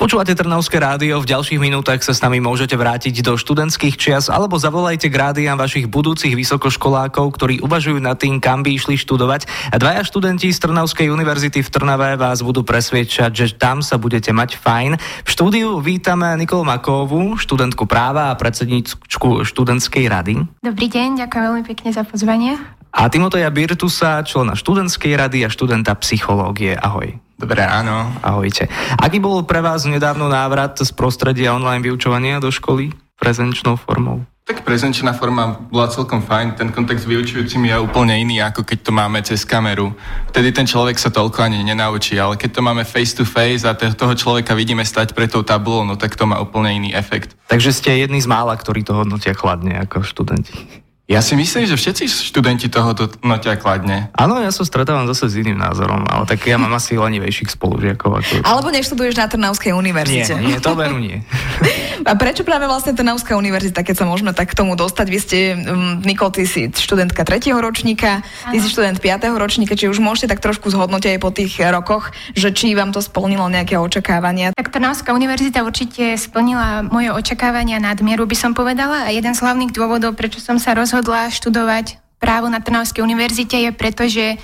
Počúvate Trnavské rádio, v ďalších minútach sa s nami môžete vrátiť do študentských čias alebo zavolajte k rádiám vašich budúcich vysokoškolákov, ktorí uvažujú nad tým, kam by išli študovať. A dvaja študenti z Trnavskej univerzity v Trnave vás budú presviečať, že tam sa budete mať fajn. V štúdiu vítame Nikolu Makovu, študentku práva a predsedničku študentskej rady. Dobrý deň, ďakujem veľmi pekne za pozvanie. A Timoteja Birtusa, člena študentskej rady a študenta psychológie. Ahoj. Dobré, áno. Ahojte. Aký bol pre vás nedávno návrat z prostredia online vyučovania do školy prezenčnou formou? Tak prezenčná forma bola celkom fajn, ten kontakt s vyučujúcimi je úplne iný, ako keď to máme cez kameru. Vtedy ten človek sa toľko ani nenaučí, ale keď to máme face to face a toho človeka vidíme stať pre tou tabulou, no tak to má úplne iný efekt. Takže ste jedni z mála, ktorí to hodnotia chladne ako študenti. Ja si myslím, že všetci študenti toho notia kladne. Áno, ja sa stretávam zase s iným názorom, ale tak ja mám asi lenivejších spolužiakov. Ako... Alebo neštuduješ na Trnavskej univerzite. Nie, nie, to veru nie. A prečo práve vlastne Trnavská univerzita, keď sa môžeme tak k tomu dostať? Vy ste, um, Nikol, ty si študentka 3. ročníka, ty ano. si študent 5. ročníka, či už môžete tak trošku zhodnotiť aj po tých rokoch, že či vám to splnilo nejaké očakávania? Tak Trnavská univerzita určite splnila moje očakávania nadmieru, by som povedala. A jeden z hlavných dôvodov, prečo som sa rozhodla rozhodla študovať právo na Trnavskej univerzite je preto, že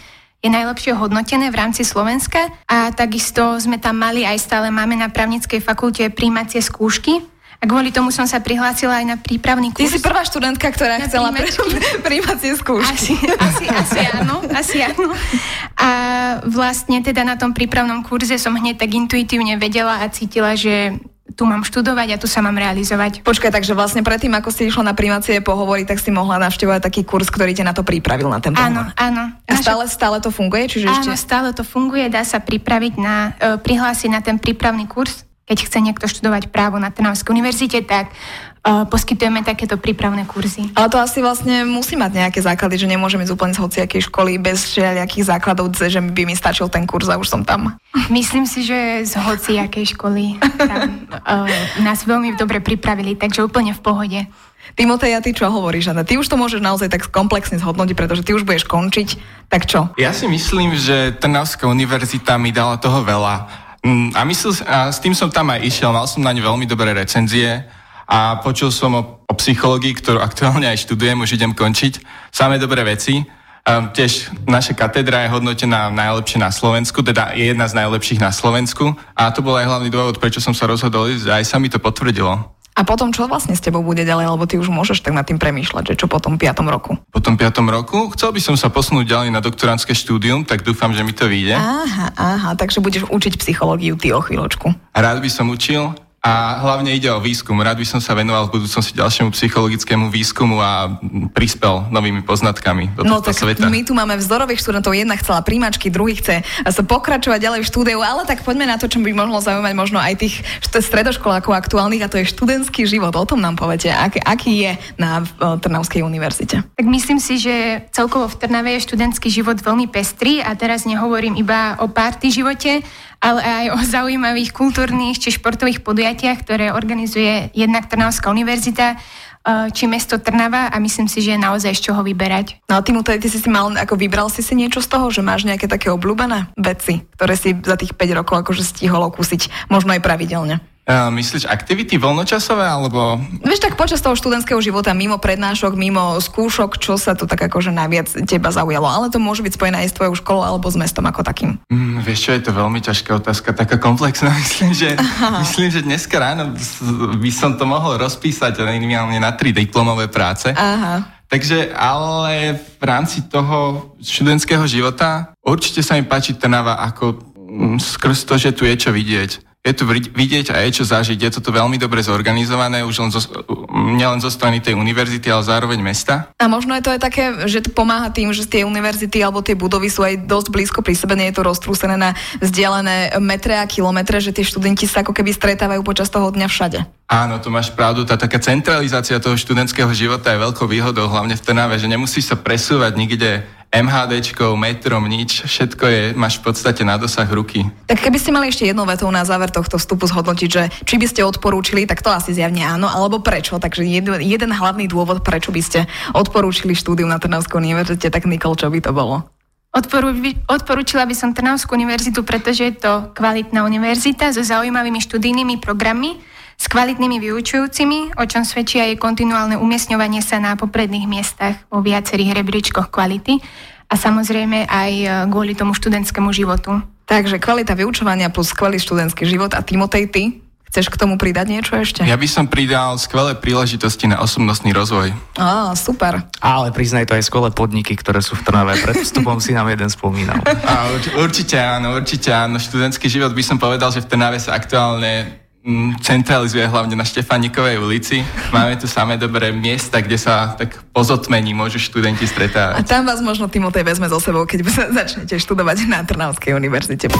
je najlepšie hodnotené v rámci Slovenska a takisto sme tam mali aj stále máme na právnickej fakulte príjmacie skúšky, a kvôli tomu som sa prihlásila aj na prípravný kurz. Ty si prvá študentka, ktorá na chcela príjmacie skúšky. Asi, asi, asi áno, asi áno. A vlastne teda na tom prípravnom kurze som hneď tak intuitívne vedela a cítila, že tu mám študovať a tu sa mám realizovať. Počkaj, takže vlastne predtým, ako si išla na primácie pohovory, tak si mohla navštevovať taký kurz, ktorý ťa na to pripravil na ten pohovor. Áno, áno. A stále, stále to funguje? Čiže áno, ešte... stále to funguje, dá sa pripraviť na, e, prihlásiť na ten prípravný kurz keď chce niekto študovať právo na Trnavskej univerzite, tak uh, poskytujeme takéto prípravné kurzy. Ale to asi vlastne musí mať nejaké základy, že nemôžeme ísť úplne z hociakej školy bez všelijakých základov, že by mi stačil ten kurz a už som tam. Myslím si, že z hociakej školy tam, uh, nás veľmi dobre pripravili, takže úplne v pohode. Timotej, a ty čo hovoríš, Anna? Ty už to môžeš naozaj tak komplexne zhodnotiť, pretože ty už budeš končiť, tak čo? Ja si myslím, že Trnavská univerzita mi dala toho veľa a, myslel, a s tým som tam aj išiel, mal som na ne veľmi dobré recenzie a počul som o, o psychológii, ktorú aktuálne aj študujem, už idem končiť. Samé dobré veci. A tiež naša katedra je hodnotená najlepšie na Slovensku, teda je jedna z najlepších na Slovensku a to bol aj hlavný dôvod, prečo som sa rozhodol ísť aj sa mi to potvrdilo. A potom čo vlastne s tebou bude ďalej, lebo ty už môžeš tak nad tým premýšľať, že čo po tom piatom roku? Po tom piatom roku? Chcel by som sa posunúť ďalej na doktorantské štúdium, tak dúfam, že mi to vyjde. Aha, aha, takže budeš učiť psychológiu ty o chvíľočku. Rád by som učil, a hlavne ide o výskum. Rád by som sa venoval v budúcnosti ďalšiemu psychologickému výskumu a prispel novými poznatkami do no, tak sveta. My tu máme vzorových študentov. Jedna chcela príjmačky, druhý chce sa pokračovať ďalej v štúdiu, ale tak poďme na to, čo by mohlo zaujímať možno aj tých stredoškolákov aktuálnych a to je študentský život. O tom nám poviete, aký, aký je na Trnavskej univerzite. Tak myslím si, že celkovo v Trnave je študentský život veľmi pestrý a teraz nehovorím iba o párty živote, ale aj o zaujímavých kultúrnych či športových podujatiach, ktoré organizuje jednak Trnavská univerzita, eh, či mesto Trnava a myslím si, že je naozaj z čoho vyberať. No a ty, ty si si mal, ako vybral si si niečo z toho, že máš nejaké také obľúbené veci, ktoré si za tých 5 rokov akože stihol okúsiť, možno aj pravidelne? Uh, myslíš aktivity voľnočasové, alebo... Vieš, tak počas toho študentského života, mimo prednášok, mimo skúšok, čo sa tu tak akože najviac teba zaujalo? Ale to môže byť spojené aj s tvojou školou alebo s mestom ako takým. Mm, vieš čo, je to veľmi ťažká otázka, taká komplexná. Myslím, že, myslím, že dneska ráno by som to mohol rozpísať minimálne na tri diplomové práce. Aha. Takže ale v rámci toho študentského života určite sa mi páči Trnava ako mm, skrz to, že tu je čo vidieť je tu vidieť a je čo zažiť. Je toto veľmi dobre zorganizované, už len zo, nielen zo strany tej univerzity, ale zároveň mesta. A možno je to aj také, že to pomáha tým, že tie univerzity alebo tie budovy sú aj dosť blízko pri sebe, nie je to roztrúsené na vzdialené metre a kilometre, že tie študenti sa ako keby stretávajú počas toho dňa všade. Áno, to máš pravdu. Tá taká centralizácia toho študentského života je veľkou výhodou, hlavne v Trnave, že nemusíš sa presúvať nikde MHDčkou, metrom, nič, všetko je, máš v podstate na dosah ruky. Tak keby ste mali ešte jednou vetou na záver tohto vstupu zhodnotiť, že či by ste odporúčili, tak to asi zjavne áno, alebo prečo. Takže jeden, jeden hlavný dôvod, prečo by ste odporúčili štúdium na Trnavskej univerzite, tak Nikol, čo by to bolo? odporúčila by som Trnavskú univerzitu, pretože je to kvalitná univerzita so zaujímavými študijnými programy, s kvalitnými vyučujúcimi, o čom svedčí aj kontinuálne umiestňovanie sa na popredných miestach vo viacerých rebríčkoch kvality a samozrejme aj e, kvôli tomu študentskému životu. Takže kvalita vyučovania plus skvelý študentský život a Timotej, ty Chceš k tomu pridať niečo ešte? Ja by som pridal skvelé príležitosti na osobnostný rozvoj. Á, super. Ale priznaj to aj skvelé podniky, ktoré sú v Trnave. Pred vstupom si nám jeden spomínal. A, určite áno, určite áno. Študentský život by som povedal, že v Trnave sa aktuálne centralizuje hlavne na Štefanikovej ulici. Máme tu samé dobré miesta, kde sa tak pozotmení môžu študenti stretávať. A tam vás možno Timotej vezme so sebou, keď sa začnete študovať na Trnavskej univerzite.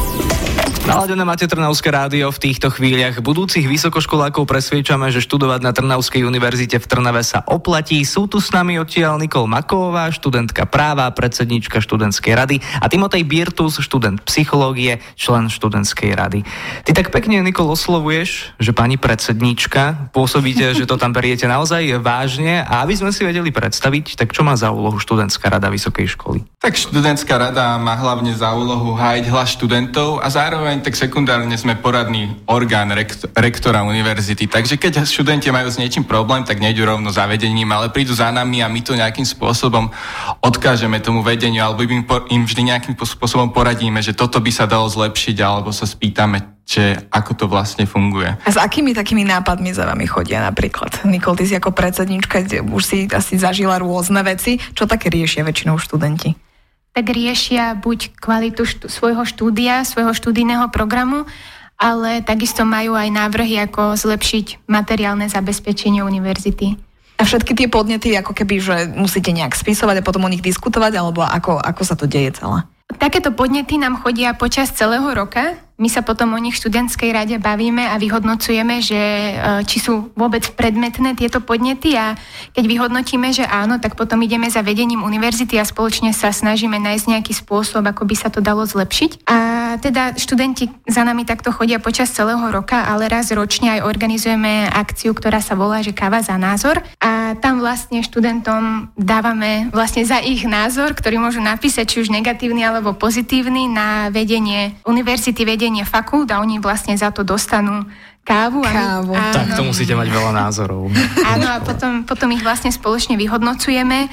Naladené máte Trnavské rádio v týchto chvíľach. Budúcich vysokoškolákov presviečame, že študovať na Trnavskej univerzite v Trnave sa oplatí. Sú tu s nami odtiaľ Nikol Maková, študentka práva, predsednička študentskej rady a Timotej Birtus, študent psychológie, člen študentskej rady. Ty tak pekne, Nikol, oslovuješ, že pani predsednička, pôsobíte, že to tam beriete naozaj vážne a aby sme si vedeli predstaviť, tak čo má za úlohu študentská rada vysokej školy? Tak študentská rada má hlavne za úlohu hájiť hlas študentov a zároveň zároveň tak sekundárne sme poradný orgán rekt- rektora univerzity. Takže keď študenti majú s niečím problém, tak nejdu rovno za vedením, ale prídu za nami a my to nejakým spôsobom odkážeme tomu vedeniu alebo im, im vždy nejakým spôsobom poradíme, že toto by sa dalo zlepšiť alebo sa spýtame, že ako to vlastne funguje. A s akými takými nápadmi za vami chodia napríklad? Nikol, ty si ako predsednička už si asi zažila rôzne veci. Čo také riešia väčšinou študenti? Tak riešia buď kvalitu štú, svojho štúdia, svojho štúdijného programu, ale takisto majú aj návrhy, ako zlepšiť materiálne zabezpečenie univerzity. A všetky tie podnety, ako keby, že musíte nejak spisovať a potom o nich diskutovať, alebo ako, ako sa to deje celé? Takéto podnety nám chodia počas celého roka. My sa potom o nich v študentskej rade bavíme a vyhodnocujeme, že e, či sú vôbec predmetné tieto podnety a keď vyhodnotíme, že áno, tak potom ideme za vedením univerzity a spoločne sa snažíme nájsť nejaký spôsob, ako by sa to dalo zlepšiť. A teda študenti za nami takto chodia počas celého roka, ale raz ročne aj organizujeme akciu, ktorá sa volá, že káva za názor. A tam vlastne študentom dávame vlastne za ich názor, ktorý môžu napísať, či už negatívny alebo pozitívny na vedenie univerzity, vedenie vedenie fakult a oni vlastne za to dostanú kávu. kávu. A my, áno. Tak to musíte mať veľa názorov. Áno, a potom, potom ich vlastne spoločne vyhodnocujeme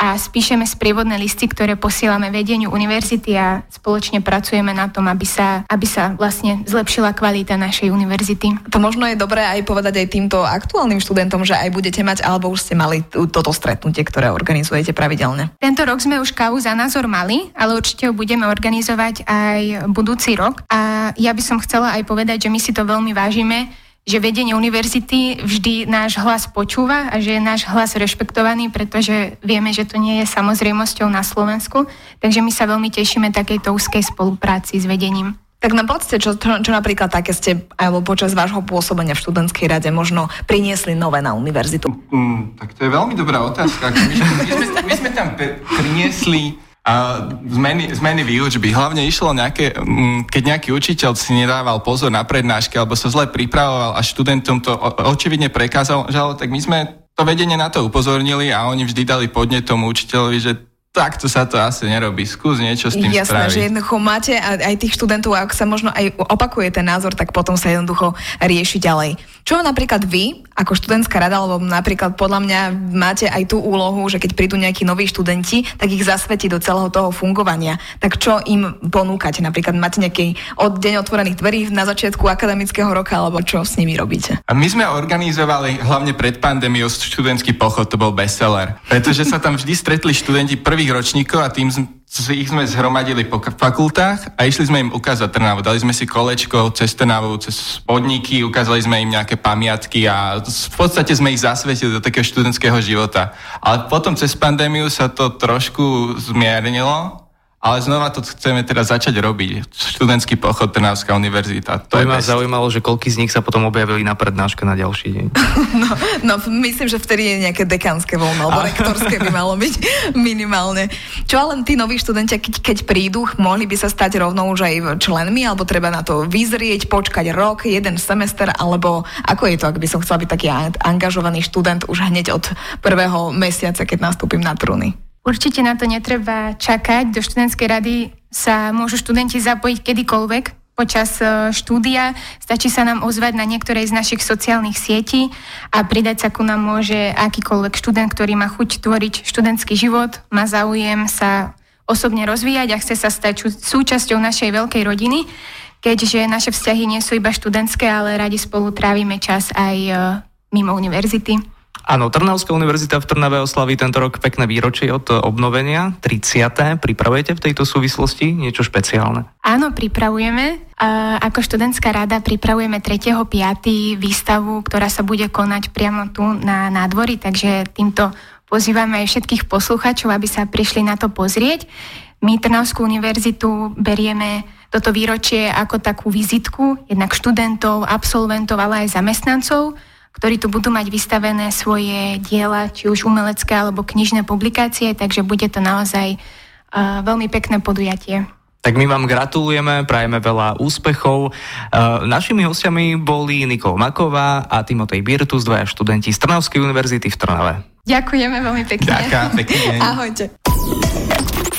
a spíšeme sprievodné listy, ktoré posielame vedeniu univerzity a spoločne pracujeme na tom, aby sa, aby sa vlastne zlepšila kvalita našej univerzity. To možno je dobré aj povedať aj týmto aktuálnym študentom, že aj budete mať, alebo už ste mali toto stretnutie, ktoré organizujete pravidelne. Tento rok sme už kávu za názor mali, ale určite ho budeme organizovať aj budúci rok. A ja by som chcela aj povedať, že my si to veľmi vážime, že vedenie univerzity vždy náš hlas počúva a že je náš hlas rešpektovaný, pretože vieme, že to nie je samozrejmosťou na Slovensku. Takže my sa veľmi tešíme takejto úzkej spolupráci s vedením. Tak nám povedzte, čo, čo, čo napríklad také ste alebo počas vášho pôsobenia v študentskej rade možno priniesli nové na univerzitu? Mm, tak to je veľmi dobrá otázka. My, my, sme, my sme tam priniesli a zmeny, zmeny výučby. Hlavne išlo nejaké, mm, keď nejaký učiteľ si nedával pozor na prednášky alebo sa zle pripravoval a študentom to očividne prekázal, tak my sme to vedenie na to upozornili a oni vždy dali podnet tomu učiteľovi, že takto sa to asi nerobí. Skús niečo s tým Jasné, spraviť. že jednoducho máte aj tých študentov, ak sa možno aj opakuje ten názor, tak potom sa jednoducho rieši ďalej. Čo napríklad vy, ako študentská rada, alebo napríklad podľa mňa máte aj tú úlohu, že keď prídu nejakí noví študenti, tak ich zasvetí do celého toho fungovania. Tak čo im ponúkate? Napríklad máte nejaký od deň otvorených dverí na začiatku akademického roka, alebo čo s nimi robíte? A my sme organizovali hlavne pred pandémiou študentský pochod, to bol bestseller. Pretože sa tam vždy stretli študenti prvých ročníkov a tým ich sme zhromadili po fakultách a išli sme im ukázať Trnavu. Dali sme si kolečko cez Trnavu, cez podniky, ukázali sme im nejaké pamiatky a v podstate sme ich zasvetili do takého študentského života. Ale potom cez pandémiu sa to trošku zmiernilo ale znova to chceme teraz začať robiť. Študentský pochod Trnavská univerzita. To, to by ma zaujímalo, že koľky z nich sa potom objavili na prednáške na ďalší deň. No, no myslím, že vtedy je nejaké dekánske voľno, alebo rektorské by malo byť minimálne. Čo ale tí noví študenti, keď, keď prídu, mohli by sa stať rovno už aj členmi, alebo treba na to vyzrieť, počkať rok, jeden semester, alebo ako je to, ak by som chcela byť taký angažovaný študent už hneď od prvého mesiaca, keď nastúpim na trúny? Určite na to netreba čakať. Do študentskej rady sa môžu študenti zapojiť kedykoľvek počas e, štúdia. Stačí sa nám ozvať na niektorej z našich sociálnych sietí a pridať sa ku nám môže akýkoľvek študent, ktorý má chuť tvoriť študentský život, má záujem sa osobne rozvíjať a chce sa stať súčasťou našej veľkej rodiny, keďže naše vzťahy nie sú iba študentské, ale radi spolu trávime čas aj e, mimo univerzity. Áno, Trnavská univerzita v Trnave oslaví tento rok pekné výročie od obnovenia, 30. Pripravujete v tejto súvislosti niečo špeciálne? Áno, pripravujeme. Ako študentská rada pripravujeme 3.5. výstavu, ktorá sa bude konať priamo tu na nádvorí, takže týmto pozývame aj všetkých poslucháčov, aby sa prišli na to pozrieť. My Trnavskú univerzitu berieme toto výročie ako takú vizitku jednak študentov, absolventov, ale aj zamestnancov, ktorí tu budú mať vystavené svoje diela, či už umelecké alebo knižné publikácie, takže bude to naozaj uh, veľmi pekné podujatie. Tak my vám gratulujeme, prajeme veľa úspechov. Uh, našimi hostiami boli Nikol Maková a Timotej Birtus, dvaja študenti z Trnavskej univerzity v Trnave. Ďakujeme veľmi pekne. Ďakujem, pekne. Ahojte.